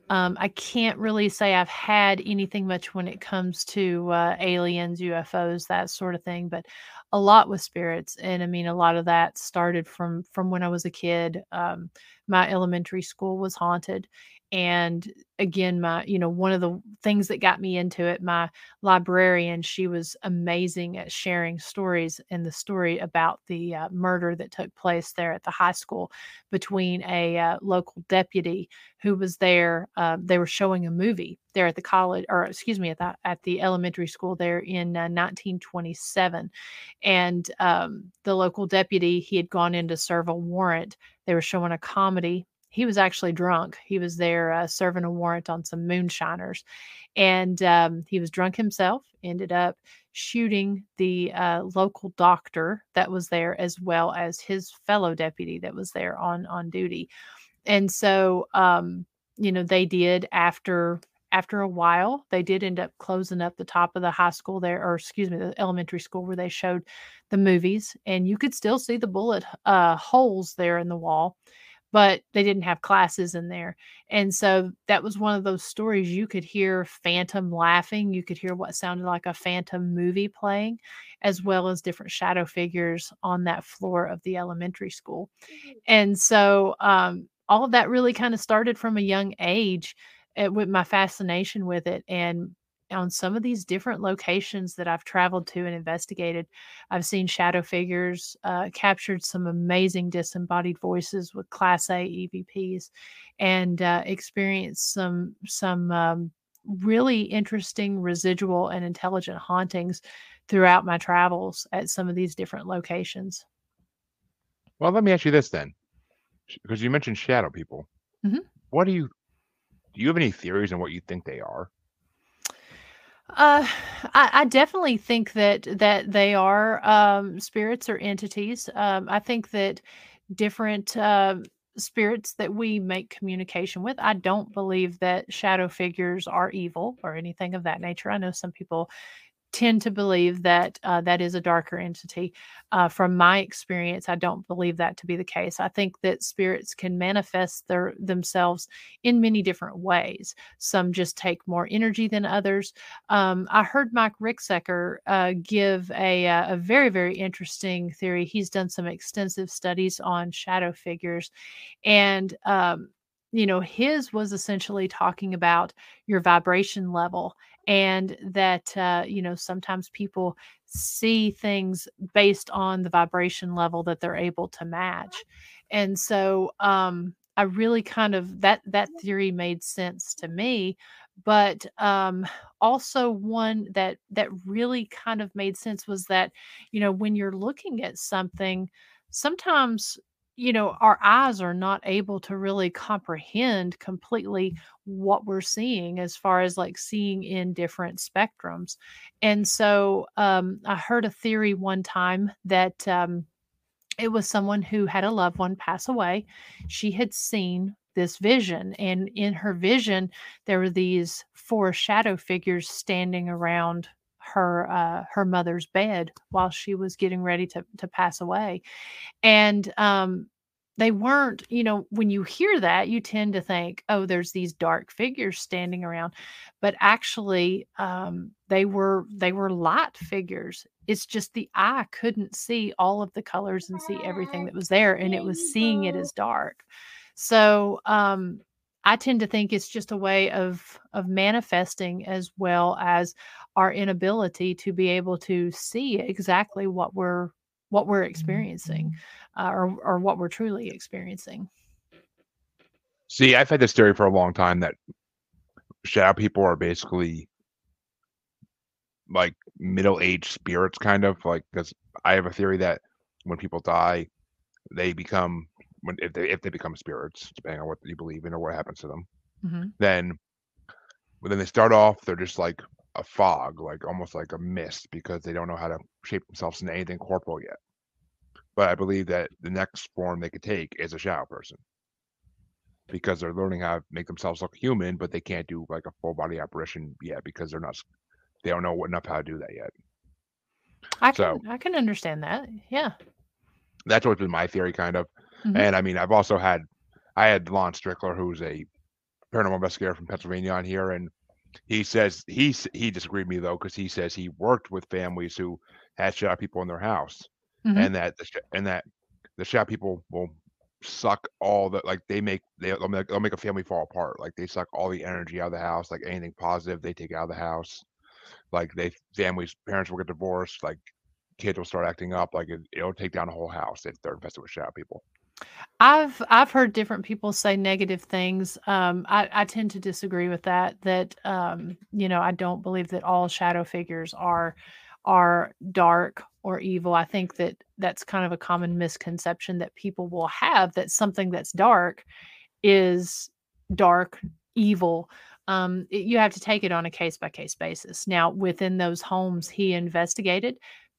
Speaker 2: Um, I can't really say I've had anything much when it comes to uh, aliens, UFOs, that sort of thing, but a lot with spirits. And I mean, a lot of that started from from when I was a kid. Um, my elementary school was haunted, and again, my you know one of the things that got me into it, my librarian, she was amazing at sharing stories and the story about the uh, murder that took place there at the high school between a uh, local deputy who was there. Uh, they were showing a movie there at the college, or excuse me, at the at the elementary school there in uh, 1927, and um, the local deputy he had gone in to serve a warrant. They were showing a comedy. He was actually drunk. He was there uh, serving a warrant on some moonshiners, and um, he was drunk himself. Ended up shooting the uh, local doctor that was there, as well as his fellow deputy that was there on on duty. And so, um, you know, they did after after a while, they did end up closing up the top of the high school there, or excuse me, the elementary school where they showed the movies, and you could still see the bullet uh, holes there in the wall, but they didn't have classes in there. And so that was one of those stories you could hear phantom laughing, you could hear what sounded like a phantom movie playing, as well as different shadow figures on that floor of the elementary school. And so um, all of that really kind of started from a young age uh, with my fascination with it. And on some of these different locations that I've traveled to and investigated, I've seen shadow figures, uh, captured some amazing disembodied voices with Class A EVPs, and uh, experienced some some um, really interesting residual and intelligent hauntings throughout my travels at some of these different locations.
Speaker 1: Well, let me ask you this then, because you mentioned shadow people.
Speaker 2: Mhm.
Speaker 1: What do you do? You have any theories on what you think they are?
Speaker 2: Uh, I, I definitely think that that they are um, spirits or entities. Um, I think that different uh, spirits that we make communication with. I don't believe that shadow figures are evil or anything of that nature. I know some people tend to believe that uh, that is a darker entity. Uh, from my experience, I don't believe that to be the case. I think that spirits can manifest their themselves in many different ways. Some just take more energy than others. Um, I heard Mike Ricksecker uh, give a, uh, a very, very interesting theory. He's done some extensive studies on shadow figures, and um, you know, his was essentially talking about your vibration level and that uh, you know sometimes people see things based on the vibration level that they're able to match. And so um i really kind of that that theory made sense to me but um also one that that really kind of made sense was that you know when you're looking at something sometimes you know our eyes are not able to really comprehend completely what we're seeing as far as like seeing in different spectrums. And so um, i heard a theory one time that um, it was someone who had a loved one pass away. She had seen this vision and in her vision there were these four shadow figures standing around her uh, her mother's bed while she was getting ready to to pass away. And um they weren't you know when you hear that you tend to think oh there's these dark figures standing around. But actually um they were they were light figures. It's just the eye couldn't see all of the colors and see everything that was there and it was seeing it as dark. So um i tend to think it's just a way of of manifesting as well as our inability to be able to see exactly what we're what we're experiencing uh, or, or what we're truly experiencing.
Speaker 1: See, I've had this theory for a long time that shadow people are basically like middle-aged spirits, kind of like because I have a theory that when people die, they become when if they if they become spirits, depending on what you believe in or what happens to them,
Speaker 2: Mhm.
Speaker 1: then when then they start off, they're just like a fog, like almost like a mist, because they don't know how to shape themselves into anything corporal yet. But I believe that the next form they could take is a shadow person because they're learning how to make themselves look human, but they can't do like a full body apparition yet because they're not they don't know enough how to do that yet.
Speaker 2: I can so, I can understand that. Yeah.
Speaker 1: That's always been my theory, kind of. Mm-hmm. And I mean, I've also had I had Lon Strickler, who's a paranormal investigator from Pennsylvania, on here, and he says he he disagreed with me though because he says he worked with families who had shadow people in their house, mm-hmm. and that the and that the shadow people will suck all the like they make they, will make, they'll make a family fall apart. Like they suck all the energy out of the house like anything positive they take out of the house. Like they families parents will get divorced like kids will start acting up like it, will take down a whole house if they're infested with shadow people
Speaker 2: I've I've heard different people say negative things. Um, I, I tend to disagree with that. That um, you know, I don't believe that all shadow figures are are dark or evil. I think that that's kind of a common misconception that people will have that something that's dark is dark, evil. Um, it, you have to take it on a case by case basis. Now, within those homes he investigated,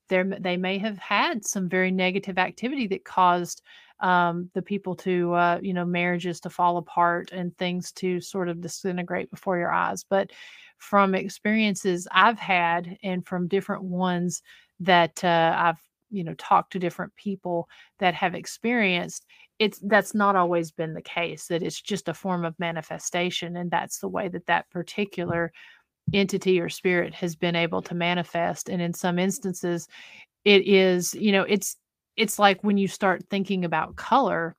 Speaker 2: there they may have had some very negative activity that caused um, the people to, uh, you know, marriages to fall apart and things to sort of disintegrate before your eyes. But from experiences I've had and from different ones that uh, I've you know talked to different people that have experienced it's that's not always been the case that it's just a form of manifestation and that's the way that that particular entity or spirit has been able to manifest and in some instances it is you know it's it's like when you start thinking about color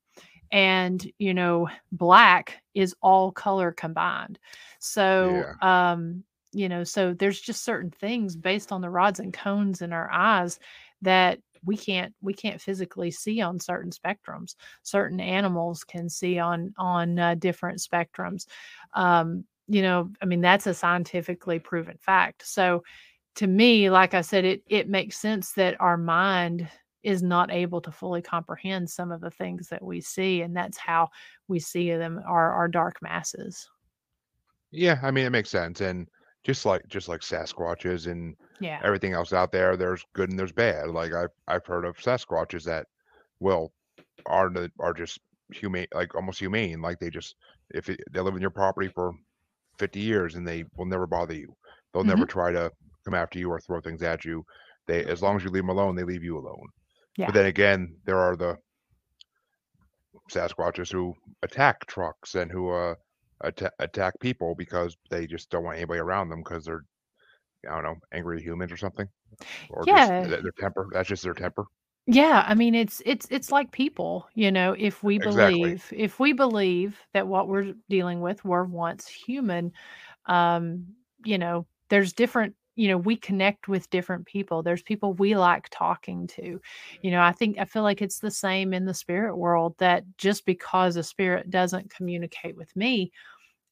Speaker 2: and you know black is all color combined. So yeah. um you know so there's just certain things based on the rods and cones in our eyes that we can't we can't physically see on certain spectrums. Certain animals can see on on uh, different spectrums. Um you know i mean that's a scientifically proven fact. So to me like i said it it makes sense that our mind is not able to fully comprehend some of the things that we see and that's how we see them are our dark masses.
Speaker 1: Yeah i mean it makes sense and just like just like sasquatches and
Speaker 2: yeah.
Speaker 1: everything else out there there's good and there's bad like i've, I've heard of sasquatches that well are the, are just humane like almost humane like they just if it, they live in your property for 50 years and they will never bother you. They'll mm-hmm. never try to come after you or throw things at you. They as long as you leave them alone they leave you alone yeah. But then again, there are the Sasquatches who attack trucks and who uh, att- attack people because they just don't want anybody around them because they're, I don't know, angry humans or something, or yeah. just their temper. That's just their temper.
Speaker 2: Yeah, I mean it's it's it's like people, you know, if we believe exactly. if we believe that what we're dealing with were once human, um, you know, there's different you know we connect with different people there's people we like talking to you know i think i feel like it's the same in the spirit world that just because a spirit doesn't communicate with me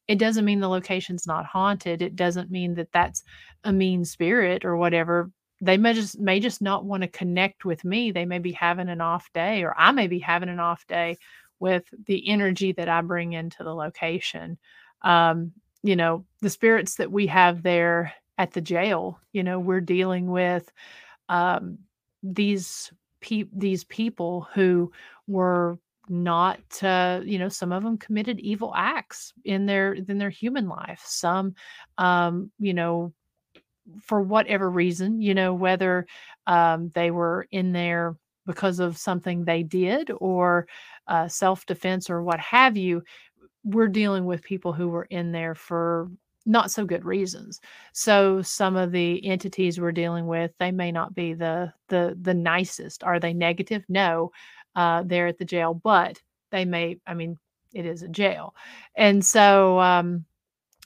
Speaker 2: it doesn't mean the location's not haunted it doesn't mean that that's a mean spirit or whatever. They may just may just not want to connect with me they may be having an off day or i may be having an off day with the energy that i bring into the location. Um you know the spirits that we have there at the jail. You know, we're dealing with um, these pe- these people who were not uh, you know some of them committed evil acts in their in their human life some um you know for whatever reason you know whether um they were in there because of something they did or uh, self-defense or what have you we're dealing with people who were in there for not so good reasons. So some of the entities we're dealing with, they may not be the the the nicest. Are they negative? No, uh, they're at the jail, but they may. I mean, it is a jail, and so um,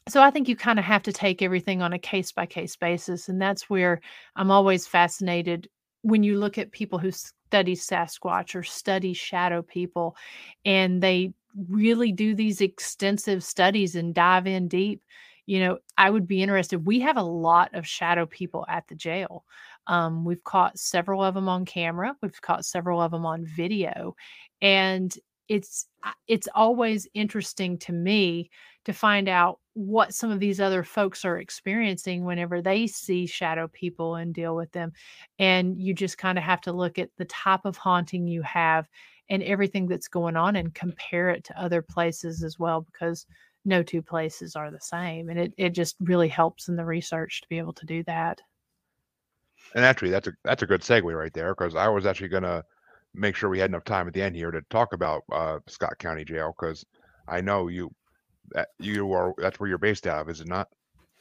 Speaker 2: so I think you kind of have to take everything on a case by case basis, and that's where I'm always fascinated when you look at people who study Sasquatch or study shadow people, and they really do these extensive studies and dive in deep you know, I would be interested. We have a lot of shadow people at the jail. Um, we've caught several of them on camera. We've caught several of them on video, and it's it's always interesting to me to find out what some of these other folks are experiencing whenever they see shadow people and deal with them and you just kind of have to look at the type of haunting you have and everything that's going on and compare it to other places as well because no two places are the same and it, it just really helps in the research to be able to do that
Speaker 1: and actually that's a that's a good segue right there because i was actually going to make sure we had enough time at the end here to talk about uh, scott county jail because i know you that you are that's where you're based out of is it not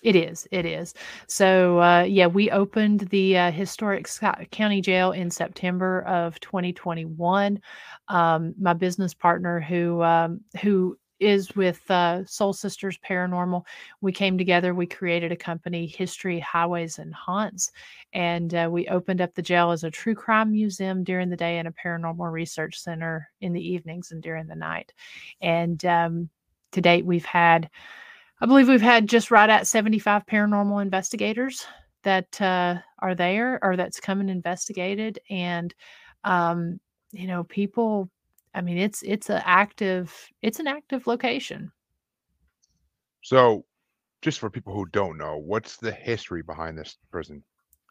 Speaker 2: it is. It is. So, uh, yeah, we opened the uh, historic Scott County Jail in September of 2021. Um, my business partner, who um, who is with uh, Soul Sisters Paranormal. We came together, we created a company, History, Highways, and Haunts, and uh, we opened up the jail as a true crime museum during the day and a paranormal research center in the evenings and during the night. And um, to date, we've had, I believe we've had just right at 75 paranormal investigators that uh, are there or that's come and investigated. And, um, you know, people, I mean, it's, it's an active, it's an active location.
Speaker 1: So just for people who don't know, what's the history behind this prison?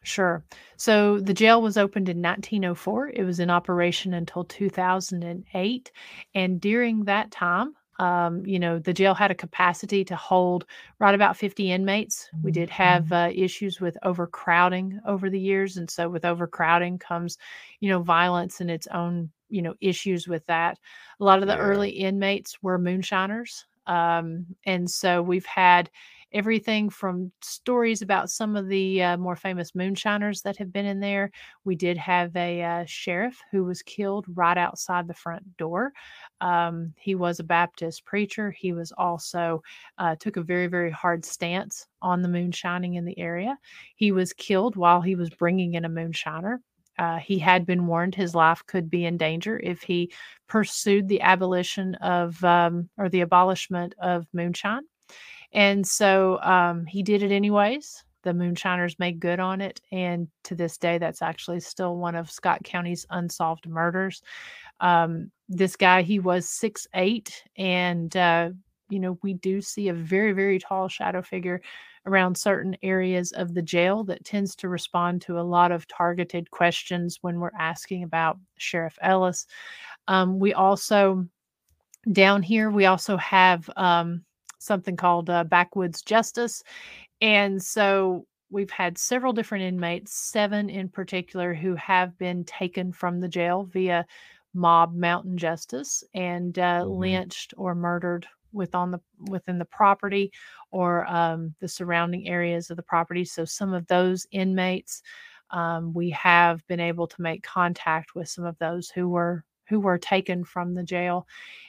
Speaker 2: Sure. So the jail was opened in 1904. It was in operation until 2008. And during that time, um, you know, the jail had a capacity to hold right about 50 inmates. We did have mm-hmm. uh, issues with overcrowding over the years. And so, with overcrowding comes, you know, violence in its own, you know, issues with that. A lot of the yeah. early inmates were moonshiners. Um, and so, we've had everything from stories about some of the uh, more famous moonshiners that have been in there. We did have a uh, sheriff who was killed right outside the front door. Um, he was a Baptist preacher. He was also uh, took a very very hard stance on the moonshining in the area. He was killed while he was bringing in a moonshiner. Uh, he had been warned his life could be in danger if he pursued the abolition of um, or the abolishment of moonshine. And so um, he did it anyways. The moonshiners made good on it. And to this day, that's actually still one of Scott County's unsolved murders. Um, this guy, he was six eight, and uh, you know we do see a very very tall shadow figure around certain areas of the jail that tends to respond to a lot of targeted questions when we're asking about Sheriff Ellis. Um, we also down here we also have um, something called uh, Backwoods Justice. And so we've had several different inmates, seven in particular, who have been taken from the jail via mob mountain justice and uh, mm-hmm. lynched or murdered with on the within the property or um, the surrounding areas of the property. So some of those inmates, um, we have been able to make contact with some of those who were who were taken from the jail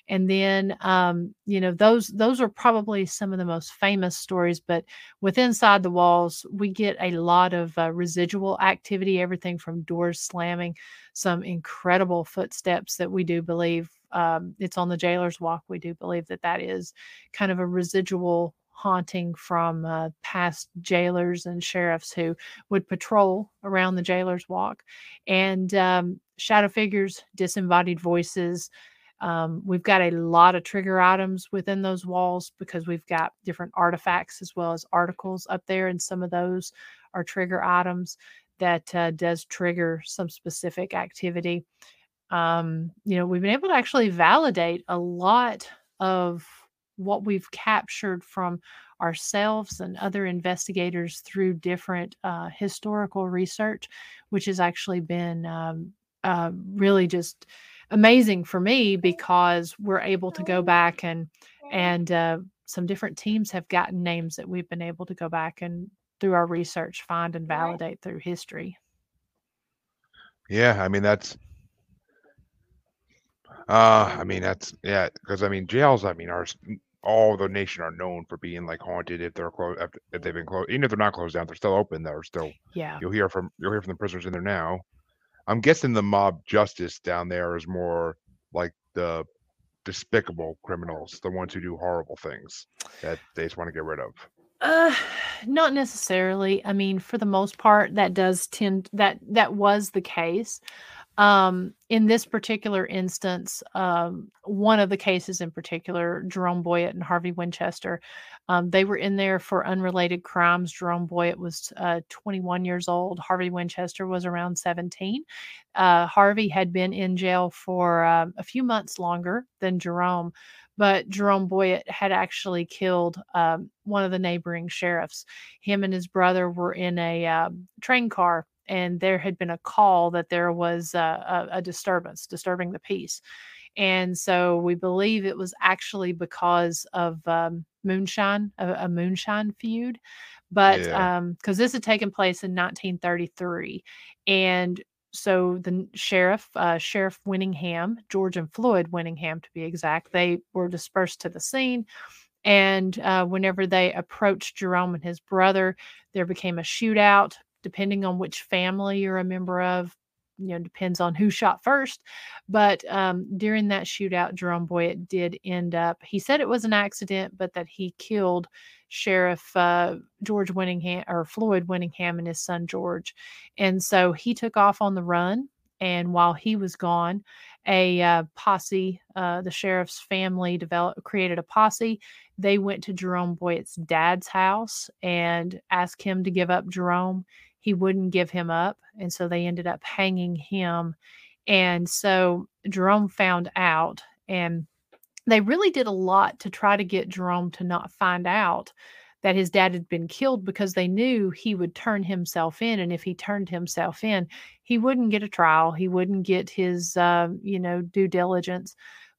Speaker 2: and then um, you know those those are probably some of the most famous stories but with inside the walls we get a lot of uh, residual activity everything from doors slamming some incredible footsteps that we do believe um, it's on the jailer's walk we do believe that that is kind of a residual haunting from uh, past jailers and sheriffs who would patrol around the jailer's walk and um, shadow figures disembodied voices um, we've got a lot of trigger items within those walls because we've got different artifacts as well as articles up there, and some of those are trigger items that uh, does trigger some specific activity. Um, you know, we've been able to actually validate a lot of what we've captured from ourselves and other investigators through different uh, historical research, which has actually been um, uh, really just amazing for me because we're able to go back and and uh, some different teams have gotten names that we've been able to go back and through our research find and validate through history.
Speaker 1: Yeah, I mean that's uh I mean that's yeah, because I mean jails I mean are all the nation are known for being like haunted if they're closed if they've been closed even if they're not closed down they're still open they're still
Speaker 2: yeah
Speaker 1: you'll hear from you'll hear from the prisoners in there now I'm guessing the mob justice down there is more like the despicable criminals, the ones who do horrible things that they just want to get rid of.
Speaker 2: Uh, not necessarily. I mean, for the most part, that does tend that that was the case. Um, in this particular instance, um, one of the cases in particular, Jerome Boyett and Harvey Winchester, um, they were in there for unrelated crimes. Jerome Boyett was uh, 21 years old. Harvey Winchester was around 17. Uh, Harvey had been in jail for uh, a few months longer than Jerome, but Jerome Boyett had actually killed um, one of the neighboring sheriffs. Him and his brother were in a uh, train car and there had been a call that there was a, a, a disturbance, disturbing the peace. And so we believe it was actually because of um, moonshine, a, a, moonshine feud. But because yeah. um, this had taken place in 1933. And so the sheriff, uh, Sheriff Winningham, George and Floyd Winningham to be exact, they were dispersed to the scene. And uh, whenever they approached Jerome and his brother, there became a shootout depending on which family you're a member of you know depends on who shot first. But um, during that shootout jerome boyett did end up he said it was an accident but that he killed sheriff uh, george winningham or floyd winningham and his son george. And so he took off on the run and while he was gone a uh, posse uh, the sheriff's family developed created a posse. They went to jerome boyett's dad's house and asked him to give up jerome he wouldn't give him up. And so they ended up hanging him. And so Jerome found out, and they really did a lot to try to get Jerome to not find out that his dad had been killed because they knew he would turn himself in. And if he turned himself in, he wouldn't get a trial, he wouldn't get his, uh, you know, due diligence.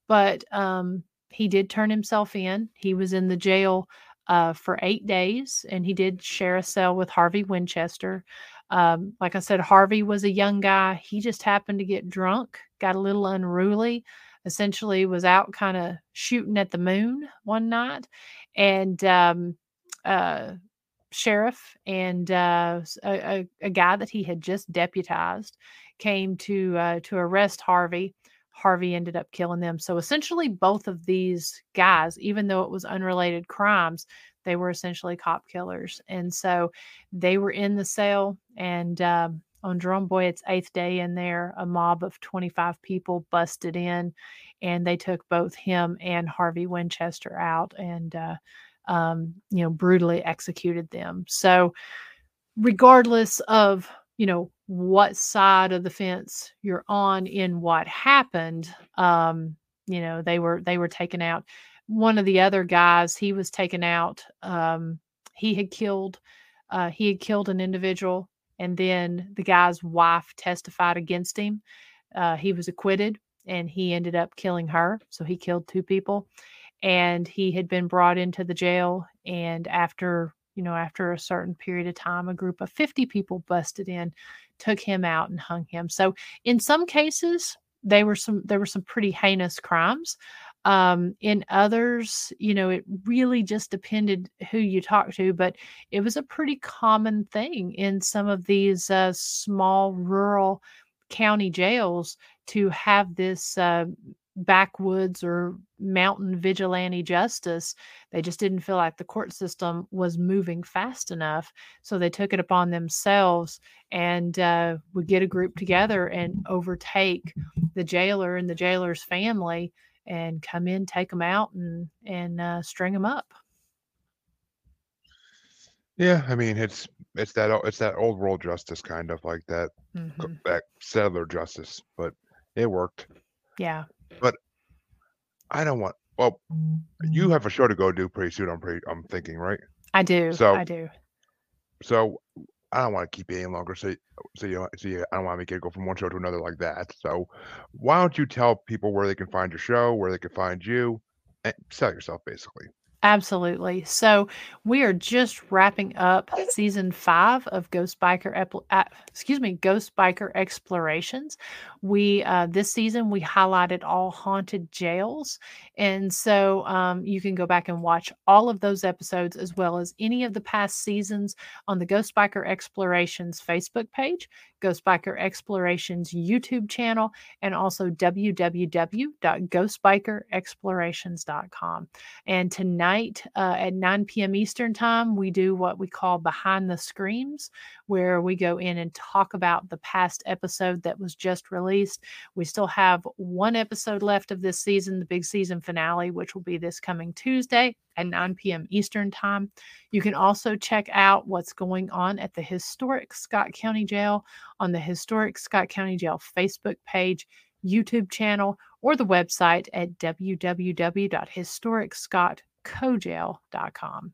Speaker 2: But um, he did turn himself in. He was in the jail uh, for eight days, and he did share a cell with Harvey Winchester. Um, like I said, Harvey was a young guy. He just happened to get drunk, got a little unruly, essentially was out kind of shooting at the moon one night, and um, uh, sheriff and uh, a, a, guy that he had just deputized came to uh, to arrest Harvey. Harvey ended up killing them. So essentially, both of these guys, even though it was unrelated crimes, they were essentially cop killers. And so they were in the cell. And um, on Jerome Boyett's eighth day in there, a mob of 25 people busted in and they took both him and Harvey Winchester out and, uh, um, you know, brutally executed them. So, regardless of you know what side of the fence you're on in what happened um you know they were they were taken out. One of the other guys he was taken out um he had killed uh he had killed an individual and then the guy's wife testified against him. Uh he was acquitted and he ended up killing her so he killed two people. And he had been brought into the jail and after you know, after a certain period of time, a group of 50 people busted in, took him out and hung him. So in some cases, they were some there were some pretty heinous crimes. Um, in others, you know, it really just depended who you talked to, but it was a pretty common thing in some of these uh, small rural county jails to have this uh, backwoods or mountain vigilante justice. They just didn't feel like the court system was moving fast enough. So they took it upon themselves and uh, would get a group together and overtake the jailer and the jailer's family and come in, take them out, and and uh, string them up.
Speaker 1: Yeah, I mean it's it's that it's that old world justice kind of like that mm-hmm. that settler justice, but it worked.
Speaker 2: Yeah,
Speaker 1: but I don't want. Well, you have a show to go do pretty soon. I'm pretty. I'm thinking, right?
Speaker 2: I do. So I do.
Speaker 1: So I don't want to keep you any longer. So so you so you, I don't want to make it go from one show to another like that. So why don't you tell people where they can find your show, where they can find you, and sell yourself basically.
Speaker 2: Absolutely. So we are just wrapping up season five of Ghost Biker, excuse me, Ghost Biker Explorations. We uh, this season we highlighted all haunted jails, and so um, you can go back and watch all of those episodes as well as any of the past seasons on the Ghost Biker Explorations Facebook page. Ghost Biker Explorations YouTube channel, and also www.ghostbikerexplorations.com. And tonight uh, at 9 p.m. Eastern Time, we do what we call Behind the Screams, where we go in and talk about the past episode that was just released released. We still have one episode left of this season, the big season finale, which will be this coming Tuesday at 9 p.m. Eastern Time. You can also check out what's going on at the historic Scott County Jail on the Historic Scott County Jail Facebook page, YouTube channel, or the website at www.historicscottcojail.com.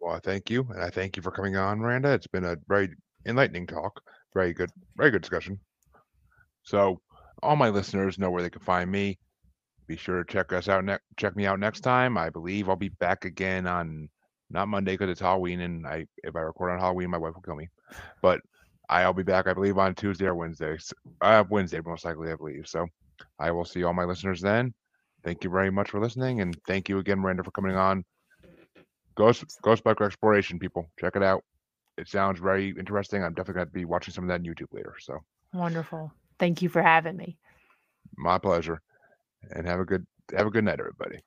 Speaker 1: Well, I thank you, and I thank you for coming on, Miranda. It's been a very enlightening talk. Very good, very good discussion. So, all my listeners know where they can find me. Be sure to check us out. Ne- check me out next time. I believe I'll be back again on not Monday because it's Halloween, and I if I record on Halloween, my wife will kill me. But I'll be back, I believe, on Tuesday or Wednesday. Uh, Wednesday, most likely, I believe. So, I will see all my listeners then. Thank you very much for listening, and thank you again, Miranda, for coming on. Ghost Ghost Biker Exploration, people, check it out. It sounds very interesting. I'm definitely going to be watching some of that on YouTube later. So
Speaker 2: wonderful. Thank you for having me.
Speaker 1: My pleasure. And have a good have a good night, everybody.